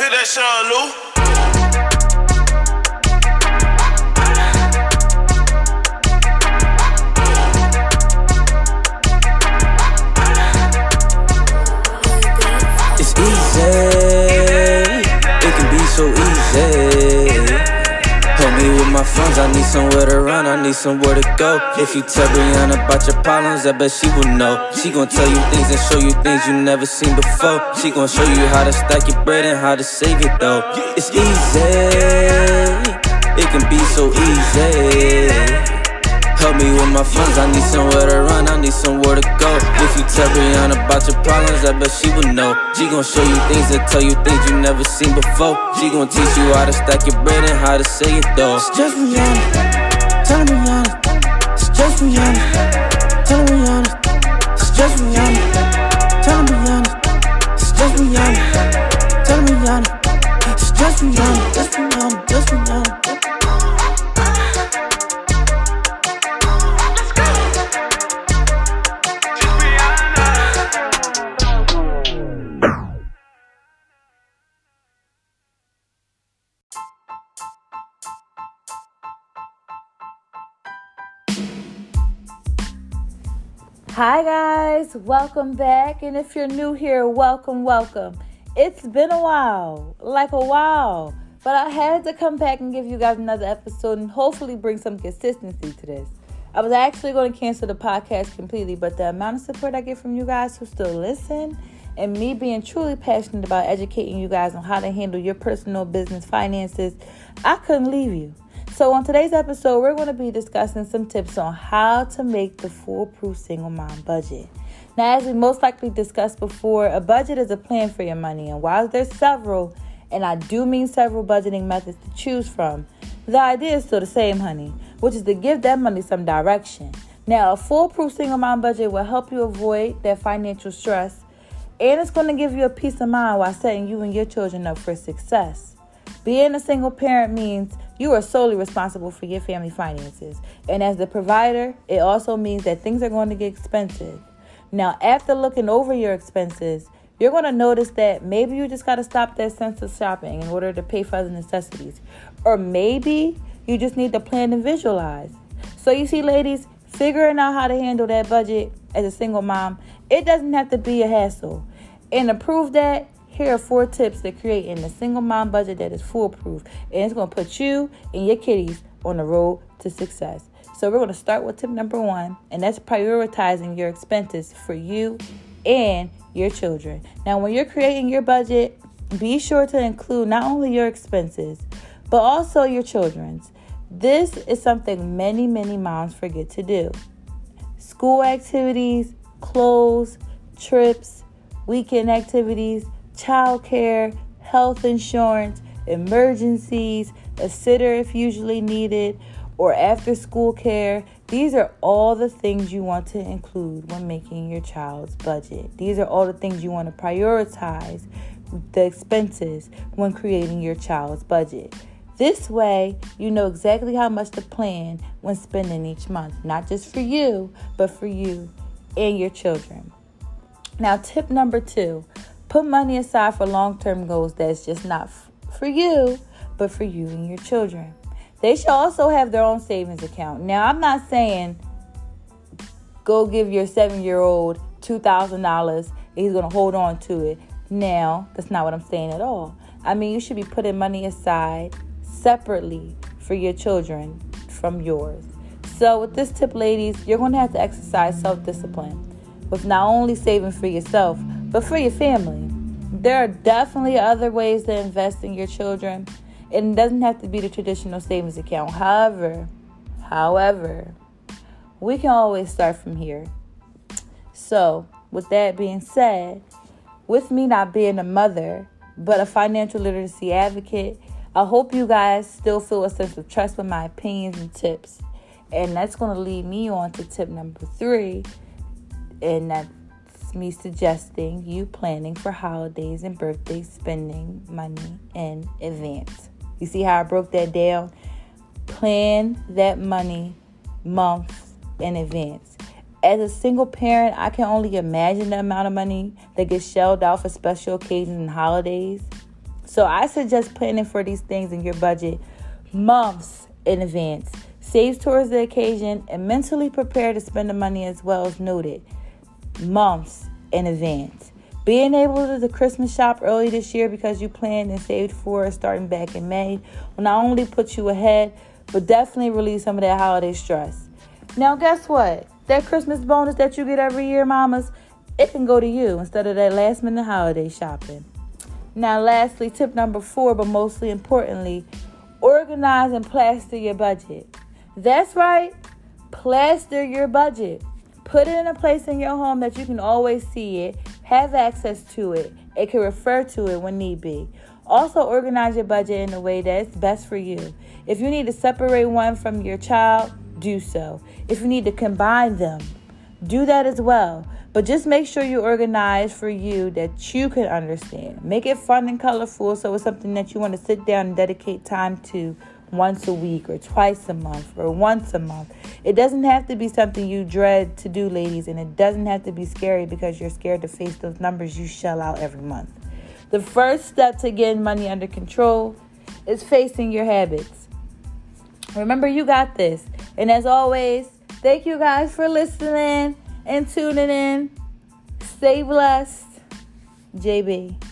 Cook that Sean Lou. I need somewhere to run, I need somewhere to go. If you tell Brianna about your problems, I bet she will know. She gon' tell you things and show you things you never seen before. She gon' show you how to stack your bread and how to save it though. It's easy. It can be so easy. My funds, I need somewhere to run, I need somewhere to go. If you tell Brianna about your problems, I bet she will know. She gon' show you things and tell you things you never seen before. She gon' teach you how to stack your bread and how to say it though. It's just Rihanna, tell me Rihanna. It's just Rihanna, tell me Rihanna. It's just Rihanna, tell me Rihanna. It's just Rihanna, tell me Rihanna. It's just Rihanna, just Rihanna. Hi, guys, welcome back. And if you're new here, welcome, welcome. It's been a while, like a while, but I had to come back and give you guys another episode and hopefully bring some consistency to this. I was actually going to cancel the podcast completely, but the amount of support I get from you guys who still listen and me being truly passionate about educating you guys on how to handle your personal business finances, I couldn't leave you. So, on today's episode, we're going to be discussing some tips on how to make the foolproof single mom budget. Now, as we most likely discussed before, a budget is a plan for your money, and while there's several, and I do mean several budgeting methods to choose from, the idea is still the same, honey, which is to give that money some direction. Now, a foolproof single mom budget will help you avoid that financial stress, and it's going to give you a peace of mind while setting you and your children up for success. Being a single parent means you are solely responsible for your family finances. And as the provider, it also means that things are going to get expensive. Now, after looking over your expenses, you're going to notice that maybe you just got to stop that sense of shopping in order to pay for other necessities. Or maybe you just need to plan and visualize. So, you see, ladies, figuring out how to handle that budget as a single mom, it doesn't have to be a hassle. And to prove that, here are four tips to creating a single mom budget that is foolproof. And it's going to put you and your kiddies on the road to success. So, we're going to start with tip number one, and that's prioritizing your expenses for you and your children. Now, when you're creating your budget, be sure to include not only your expenses, but also your children's. This is something many, many moms forget to do. School activities, clothes, trips, weekend activities, childcare, health insurance, emergencies, a sitter if usually needed, or after school care. These are all the things you want to include when making your child's budget. These are all the things you want to prioritize the expenses when creating your child's budget. This way, you know exactly how much to plan when spending each month, not just for you, but for you and your children. Now, tip number two put money aside for long term goals that's just not f- for you, but for you and your children. They should also have their own savings account. Now, I'm not saying go give your seven year old $2,000 and he's going to hold on to it. Now, that's not what I'm saying at all. I mean, you should be putting money aside separately for your children from yours. So, with this tip, ladies, you're going to have to exercise self discipline with not only saving for yourself, but for your family. There are definitely other ways to invest in your children. And it doesn't have to be the traditional savings account. However, however, we can always start from here. So, with that being said, with me not being a mother, but a financial literacy advocate, I hope you guys still feel a sense of trust with my opinions and tips. And that's going to lead me on to tip number three, and me suggesting you planning for holidays and birthdays, spending money in advance. You see how I broke that down? Plan that money months in advance. As a single parent, I can only imagine the amount of money that gets shelled out for special occasions and holidays. So I suggest planning for these things in your budget months in advance. Save towards the occasion and mentally prepare to spend the money as well as noted months in advance. Being able to do the Christmas shop early this year because you planned and saved for it starting back in May will not only put you ahead, but definitely relieve some of that holiday stress. Now, guess what? That Christmas bonus that you get every year, mamas, it can go to you instead of that last minute holiday shopping. Now, lastly, tip number four, but mostly importantly, organize and plaster your budget. That's right, plaster your budget. Put it in a place in your home that you can always see it, have access to it, it can refer to it when need be. Also, organize your budget in a way that's best for you. If you need to separate one from your child, do so. If you need to combine them, do that as well. But just make sure you organize for you that you can understand. Make it fun and colorful so it's something that you want to sit down and dedicate time to once a week or twice a month or once a month. It doesn't have to be something you dread to do, ladies, and it doesn't have to be scary because you're scared to face those numbers you shell out every month. The first step to getting money under control is facing your habits. Remember, you got this. And as always, thank you guys for listening and tuning in. Stay blessed. JB.